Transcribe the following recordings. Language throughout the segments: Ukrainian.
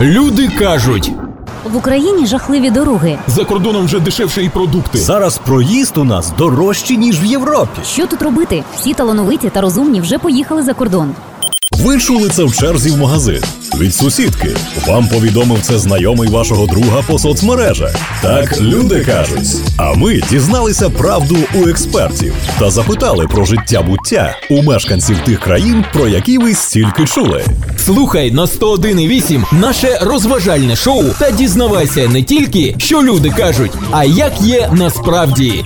Люди кажуть, В Україні жахливі дороги. за кордоном вже дешевше і продукти. Зараз проїзд у нас дорожчий, ніж в Європі. Що тут робити? Всі талановиті та розумні вже поїхали за кордон. Ви чули це в черзі в магазин від сусідки. Вам повідомив це знайомий вашого друга по соцмережах. Так люди кажуть. А ми дізналися правду у експертів та запитали про життя буття у мешканців тих країн, про які ви стільки чули. Слухай на 101,8 наше розважальне шоу та дізнавайся не тільки, що люди кажуть, а як є насправді.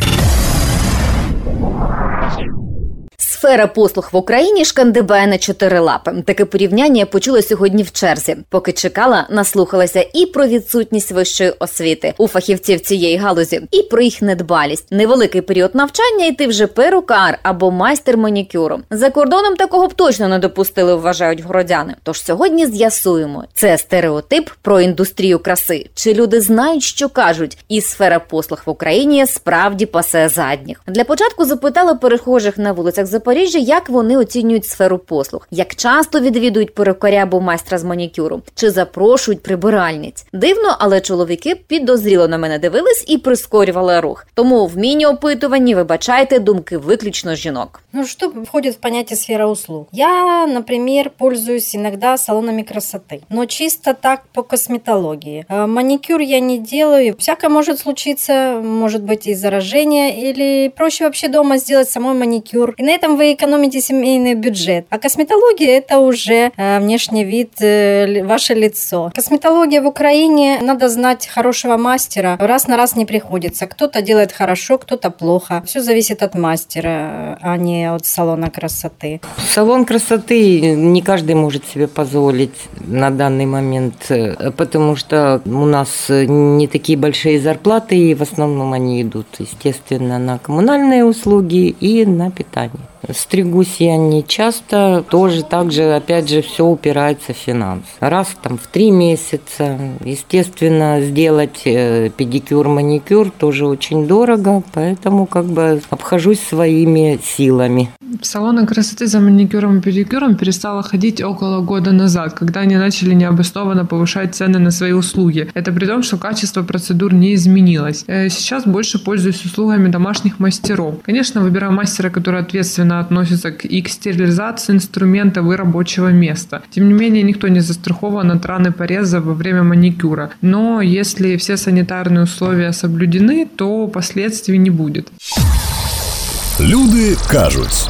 Сфера послуг в Україні шкандибає на чотири лапи. Таке порівняння я почула сьогодні в черзі. Поки чекала, наслухалася і про відсутність вищої освіти у фахівців цієї галузі, і про їх недбалість. Невеликий період навчання, і ти вже перукар або майстер манікюру. За кордоном такого б точно не допустили, вважають городяни. Тож сьогодні з'ясуємо, це стереотип про індустрію краси. Чи люди знають, що кажуть, і сфера послуг в Україні справді пасе задніх. Для початку запитала перехожих на вулицях Запоріжжя, як вони оцінюють сферу послуг, як часто відвідують перукаря або майстра з манікюру, чи запрошують прибиральниць. Дивно, але чоловіки підозріло на мене дивились і прискорювали рух. Тому в міні-опитуванні вибачайте думки виключно жінок. Ну, что входит в понятие сфера услуг? Я, например, пользуюсь иногда салонами красоты, но чисто так по косметологии. Э, Маникюр я не делаю. Всякое может случиться, может быть и заражение, или проще вообще дома сделать самой маникюр. И на этом вы экономите семейный бюджет. А косметология это уже э, внешний вид, э, ваше лицо. Косметология в Украине, надо знать хорошего мастера. Раз на раз не приходится. Кто-то делает хорошо, кто-то плохо. Все зависит от мастера, а не от салона красоты. Салон красоты не каждый может себе позволить на данный момент, э, потому что у нас не такие большие зарплаты, и в основном они идут, естественно, на коммунальные услуги и на питание. Стригусь я не часто, тоже так же, опять же, все упирается в финансы. Раз там в три месяца, естественно, сделать э, педикюр, маникюр тоже очень дорого, поэтому как бы обхожусь своими силами. В салоны красоты за маникюром и педикюром перестала ходить около года назад, когда они начали необоснованно повышать цены на свои услуги. Это при том, что качество процедур не изменилось. Э, Сейчас больше пользуюсь услугами домашних мастеров. Конечно, выбираю мастера, который ответственно относится к, и к стерилизации инструментов и рабочего места. Тем не менее, никто не застрахован от раны пореза во время маникюра. Но если все санитарные условия соблюдены, то последствий не будет. Люди кажуть.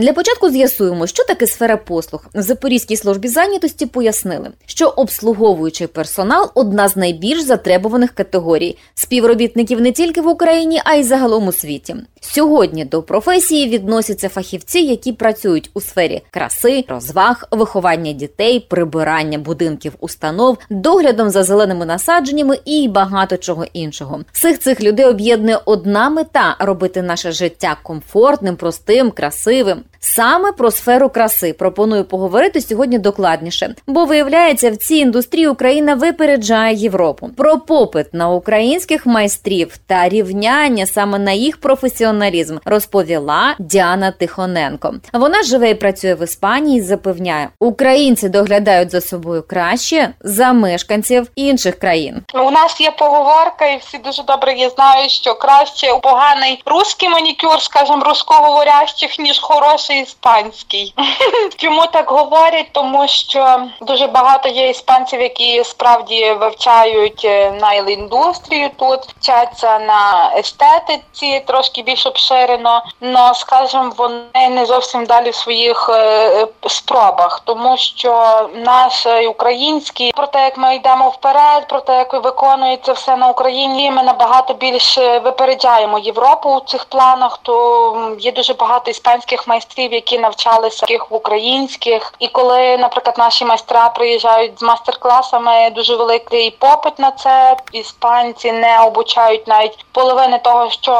Для початку з'ясуємо, що таке сфера послуг. В Запорізькій службі зайнятості пояснили, що обслуговуючий персонал одна з найбільш затребуваних категорій співробітників не тільки в Україні, а й загалом у світі. Сьогодні до професії відносяться фахівці, які працюють у сфері краси, розваг, виховання дітей, прибирання будинків, установ, доглядом за зеленими насадженнями і багато чого іншого. Всіх цих людей об'єднує одна мета робити наше життя комфортним, простим, красивим. Саме про сферу краси пропоную поговорити сьогодні докладніше, бо виявляється, в цій індустрії Україна випереджає Європу. Про попит на українських майстрів та рівняння саме на їх професіоналізм розповіла Діана Тихоненко. Вона живе і працює в Іспанії. і Запевняє, українці доглядають за собою краще за мешканців інших країн. У нас є поговорка, і всі дуже добре її знають, що краще поганий русський манікюр, скажімо, русскоговорящих, ніж хороший іспанський. Чому так говорять? Тому що дуже багато є іспанців, які справді вивчають е, найл-індустрію тут, вчаться на естетиці трошки більш обширено, але, скажімо, вони не зовсім далі в своїх е, спробах, тому що наш е, український про те, як ми йдемо вперед, про те, як виконується все на Україні, ми набагато більше випереджаємо Європу у цих планах. То є дуже багато іспанських майстрів, які навчалися таких в українських. І коли, наприклад, наші майстра приїжджають з майстер-класами, дуже великий попит на це. Іспанці не обучають навіть половини того, що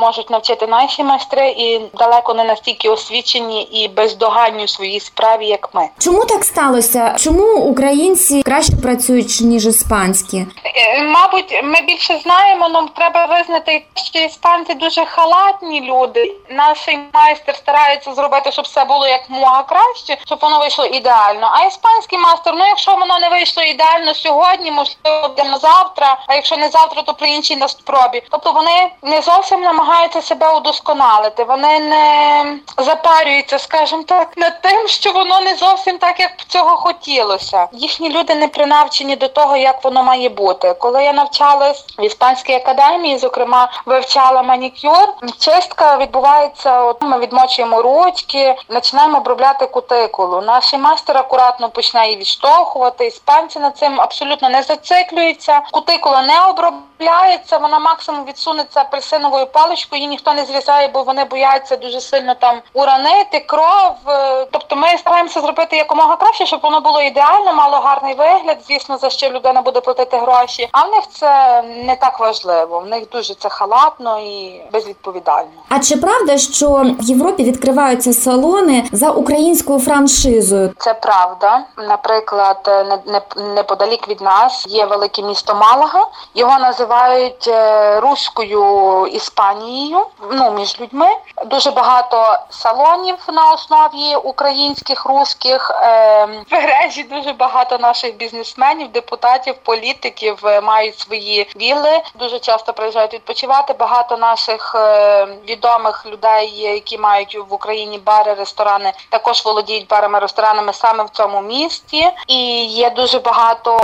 можуть навчити наші майстри, і далеко не настільки освічені і бездоганні у своїй справі, як ми. Чому так сталося? Чому українці краще працюють ніж іспанські? Е, Мабуть, ми більше знаємо, але треба визнати, що іспанці дуже халатні люди. Наш майстер старається стараються зробити, щоб все було як мога краще, щоб воно вийшло ідеально. А іспанський мастер, ну якщо воно не вийшло ідеально сьогодні, можливо, буде на завтра. А якщо не завтра, то при іншій на спробі. Тобто вони не зовсім намагаються себе удосконалити. Вони не запарюються, скажімо так, над тим, що воно не зовсім так, як цього хотілося. Їхні люди не принавчені до того, як воно має бути. Коли я навчалась в іспанській академії, зокрема вивчала манікюр, чистка відбувається. От ми відмочуємо ручки, починаємо обробляти кутикулу. Наш майстер акуратно почне її відштовхувати. Іспанці над цим абсолютно не зациклюються. Кутикула не обробляється. Вона максимум відсунеться апельсиновою паличкою. Її ніхто не зрізає, бо вони бояться дуже сильно там уранити кров. Е, Тобто ми стараємося зробити якомога краще, щоб воно було ідеально, мало гарний вигляд. Звісно, за що людина буде платити гроші. А в них це не так важливо. В них дуже це халатно і безвідповідально. А чи правда, що в Європі відкриваються салони за українською франшизою? Це правда. Наприклад, е, не- не- неподалік від нас є велике місто Малага. Його називають е, руською Іспанією. Ну між людьми дуже багато салонів на основі українських русських. Е, мережі дуже багато наших бізнесменів, депутатів, політиків е, мають свої вілли. Дуже часто приїжджають відпочивати. Багато наших відомих людей, які мають в Україні бари, ресторани, також володіють барами, ресторанами саме в цьому місті. І є дуже багато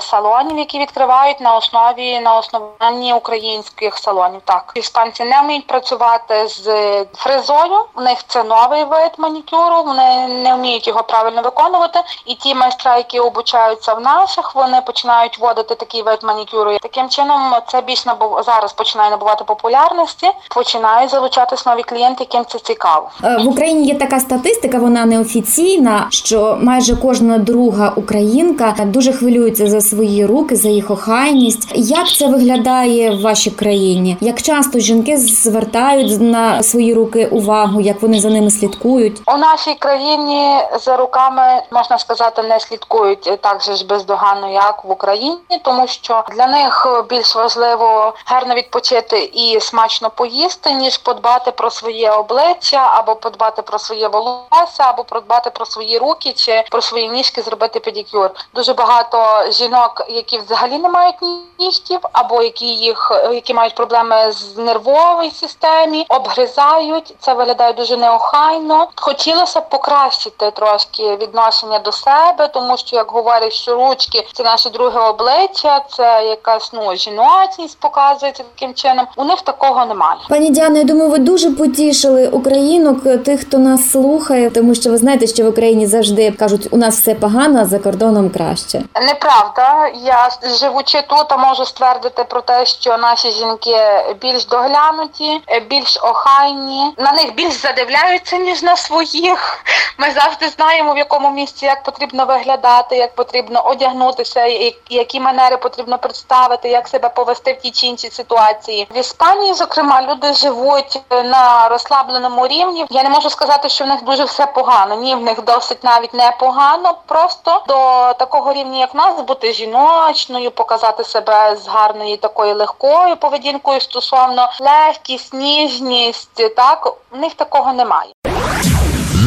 салонів, які відкривають на основі на основанні українських салонів. Так, іспанці не вміють працювати з фрезою. У них це новий вид манікюру. Вони не вміють його правильно виконувати. І ті майстра, які обучаються в наших, вони починають вводити такий вид манікюру. Таким чином, це більш набув зараз починає набувати популярності. Починають залучатись нові клієнти, яким це цікаво. Е, В Україні є така статистика, вона неофіційна, що майже кожна друга українка дуже хвилюється за свої руки, за їх охайність. Як це виглядає в вашій країні? Як часто жінки звертають на свої руки увагу, як вони за ними слідкують? У нашій країні за руками можна сказати не слідкують так же ж бездоганно, як в Україні, тому що для них більш важливо гарно відпочити і смачно поїсти, ніж подбати про своє обличчя, або подбати про своє волосся, або подбати про свої руки чи про свої ніжки, зробити педикюр. Дуже багато жінок, які взагалі не мають нігтів, або які їх які мають проблеми з нервової системі, обгризають. Це виглядає дуже неохайно. Хотілося б покращити трошки відношення до себе, тому що як говорять, що ручки це наше друге обличчя, це якась ну жіночність показується таким чином. У них такого немає. Пані Діано, я думаю, ви дуже потішили українок, тих, хто нас слухає, тому що ви знаєте, що в Україні завжди кажуть, у нас все погано, а за кордоном краще. Неправда, я живучи тут, а можу ствердити про те, що наші жінки більш доглянуті, більш охайні, на них більш задивляються ніж на своїх. Ми завжди знаємо в якому місці як потрібно виглядати, як потрібно одягнутися, які манери потрібно представити, як себе повести в тій чи іншій ситуації. В Іспанії, зокрема, люди живуть на розслабленому рівні. Я не можу сказати, що в них дуже все погано. Ні, в них досить навіть непогано. Просто до такого рівня, як нас, бути жіночною, показати себе з гарною такою легкою поведінкою стосовно легкість, ніжність. Так в них такого немає.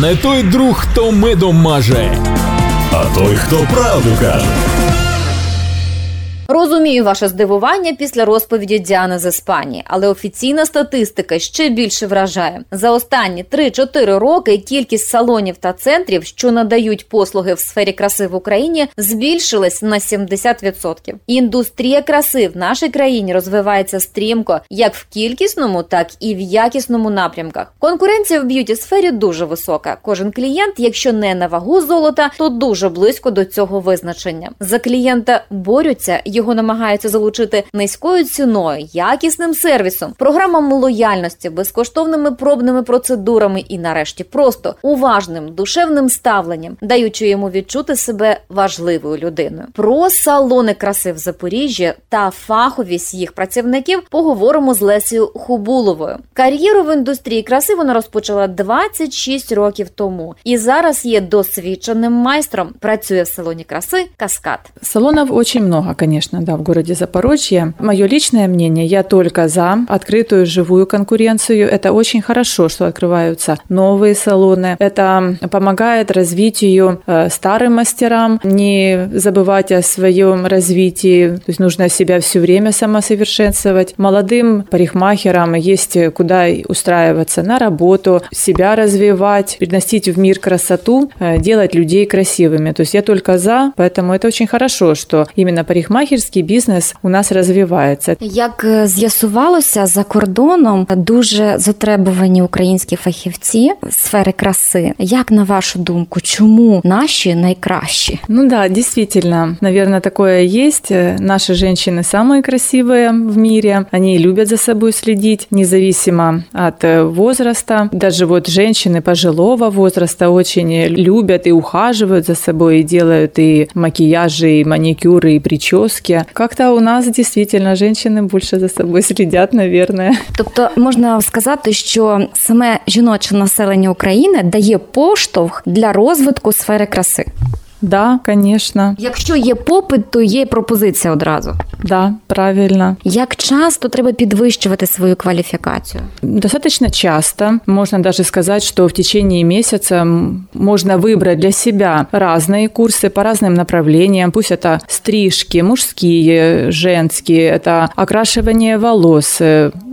Не той друг, хто медом маже. А той, хто правду каже. Розумію ваше здивування після розповіді Діани з Іспанії, але офіційна статистика ще більше вражає. За останні 3-4 роки кількість салонів та центрів, що надають послуги в сфері краси в Україні, збільшилась на 70%. Індустрія краси в нашій країні розвивається стрімко як в кількісному, так і в якісному напрямках. Конкуренція в beauty сфері дуже висока. Кожен клієнт, якщо не на вагу золота, то дуже близько до цього визначення. За клієнта борються, його намагаються залучити низькою ціною, якісним сервісом, програмами лояльності, безкоштовними пробними процедурами і, нарешті, просто уважним душевним ставленням, даючи йому відчути себе важливою людиною. Про салони краси в Запоріжжі та фаховість їх працівників поговоримо з Лесією Хубуловою. Кар'єру в індустрії краси вона розпочала 26 років тому і зараз є досвідченим майстром. Працює в салоні краси Каскад. Салонов очень много, конечно. Конечно, да, в городе Запорожье. Мое личное мнение, я только за открытую живую конкуренцию. Это очень хорошо, что открываются новые салоны. Это помогает развитию э, старым мастерам, не забывать о своем развитии. То есть нужно себя все время самосовершенствовать. Молодым парикмахерам есть куда устраиваться на работу, себя развивать, приносить в мир красоту, э, делать людей красивыми. То есть я только за, поэтому это очень хорошо, що іменно парикмахерський бізнес у нас розвивається. Як е, з'ясувалося за кордоном, дуже затребувані українські фахівці сфери краси. Як на вашу думку, чому наші найкращі? Ну да, действительно, наверное, такое есть. Наши женщины самые красивые в мире. Они любят за собой следить, независимо от возраста. Даже вот женщины пожилого возраста очень любят и ухаживают за собой, и делают и макияжи, и маникюры, и прически. Как-то у нас дійсно жінки більше за собою слідять, наверное. Тобто можна сказати, що саме жіноче населення України дає поштовх для розвитку сфери краси. Да, конечно. Якщо є попит, то є пропозиція одразу. Да, правильно. Як часто треба підвищувати свою квалификацию? Достаточно часто. Можно даже сказать, что в течение месяца можно выбрать для себя разные курсы по разным направлениям. Пусть это стрижки, мужские, женские, это окрашивание волос.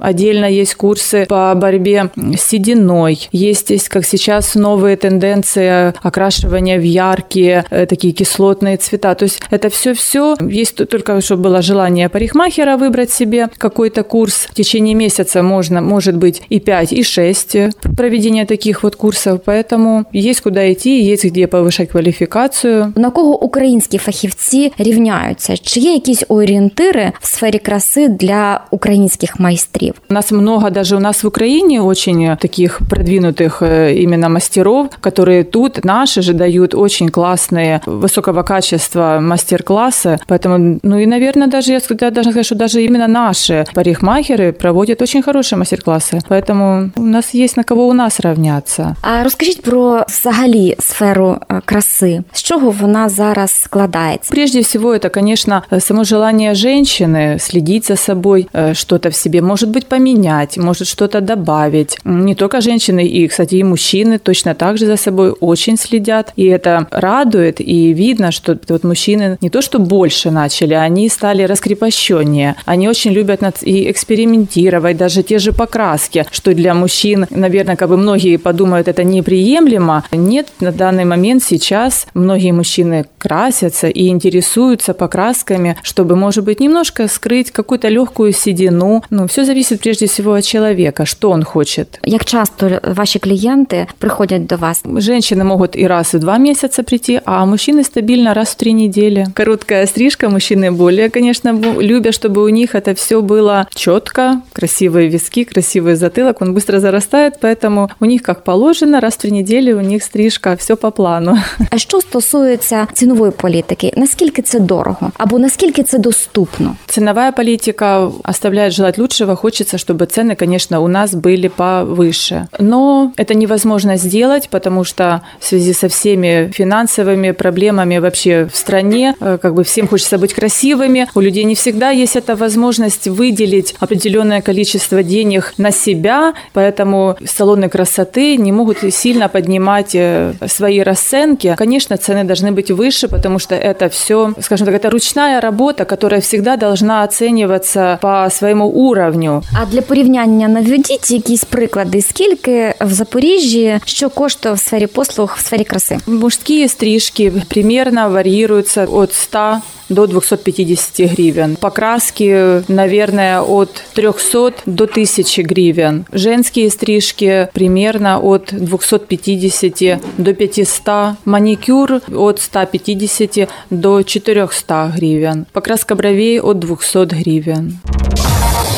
Отдельно есть курсы по борьбе с сединой. Есть, есть как сейчас, новые тенденции окрашивания в яркие Э, такие кислотные цвета. То есть это все-все. Есть только, чтобы было желание парикмахера выбрать себе какой-то курс. В течение месяца можно, может быть и 5, и 6 проведения таких вот курсов. Поэтому есть куда идти, есть где повышать квалификацию. На кого українські фахівці рівняються? Чи є якісь орієнтири в сфері краси для українських майстрів? У нас много, даже у нас в Украине очень таких продвинутых э, именно мастеров, которые тут наши же дают очень классные разные высокого качества мастер-классы. Поэтому, ну и, наверное, даже я должна сказать, что даже именно наши парикмахеры проводят очень хорошие мастер-классы. Поэтому у нас есть на кого у нас равняться. А розкажіть про взагалі сферу краси. З чого вона зараз складається? Прежде всего, это, конечно, само желание женщины следить за собой, что-то в себе, может быть, поменять, может что-то добавить. Не только женщины, и, кстати, и мужчины точно так же за собой очень следят. И это радует, происходит, и видно, что вот мужчины не то что больше начали, они стали раскрепощеннее. Они очень любят и экспериментировать, даже те же покраски, что для мужчин, наверное, как бы многие подумают, это неприемлемо. Нет, на данный момент сейчас многие мужчины красятся и интересуются покрасками, чтобы, может быть, немножко скрыть какую-то легкую седину. Ну, все зависит прежде всего от человека, что он хочет. Як часто ваши клиенты приходят до вас? Женщины могут и раз в два месяца прийти, а а мужчины стабильно раз в три недели. Короткая стрижка, мужчины более, конечно, любят, чтобы у них это все было четко, красивые виски, красивый затылок, он быстро зарастает, поэтому у них как положено, раз в три недели у них стрижка, все по плану. А що стосується цінової політики, наскільки це дорого або наскільки це доступно? Ценовая политика оставляет желать лучшего, хочется, чтобы цены, конечно, у нас были повыше. Но это невозможно сделать, потому что в связи со всеми финансовыми проблемами вообще в стране. Э, как бы всем хочется быть красивыми. У людей не всегда есть эта возможность выделить определенное количество денег на себя, поэтому салоны красоты не могут сильно поднимать э, свои расценки. Конечно, цены должны быть выше, потому что это все, скажем так, это ручная работа, которая всегда должна оцениваться по своему уровню. А для порівняння наведіть якісь приклади, скільки в Запоріжжі що коштує в сфері послуг, в сфері краси? Мужские стрижки Покраски примерно варьируются от 100 до 250 гривен. Покраски, наверное, от 300 до 1000 гривен. Женские стрижки примерно от 250 до 500. Маникюр от 150 до 400 гривен. Покраска бровей от 200 гривен.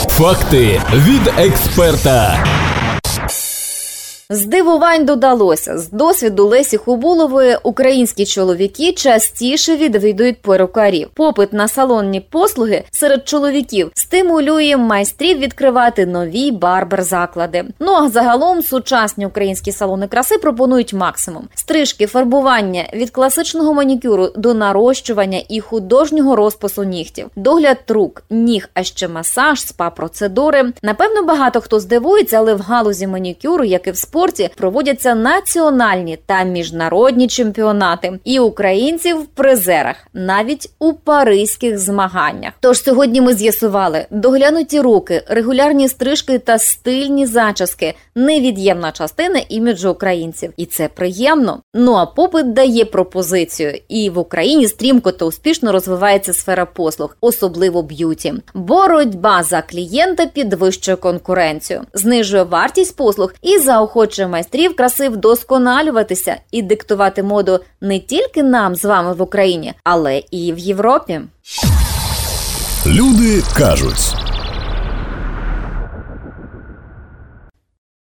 Факти від експерта. Здивувань додалося з досвіду Лесі Хубулової українські чоловіки частіше відвідують перукарів. Попит на салонні послуги серед чоловіків стимулює майстрів відкривати нові барбер-заклади. Ну а загалом сучасні українські салони краси пропонують максимум: стрижки, фарбування від класичного манікюру до нарощування і художнього розпису нігтів, догляд рук, ніг, а ще масаж, спа процедури. Напевно, багато хто здивується, але в галузі манікюру, як і в спорті, проводяться національні та міжнародні чемпіонати, і українців в призерах, навіть у паризьких змаганнях. Тож сьогодні ми з'ясували доглянуті руки, регулярні стрижки та стильні зачіски невід'ємна частина іміджу українців, і це приємно. Ну а попит дає пропозицію, і в Україні стрімко та успішно розвивається сфера послуг, особливо beauty. Боротьба за клієнта підвищує конкуренцію, знижує вартість послуг і заохочує майстрів краси вдосконалюватися і диктувати моду не тільки нам з вами в Україні, але і в Європі. Люди кажуть.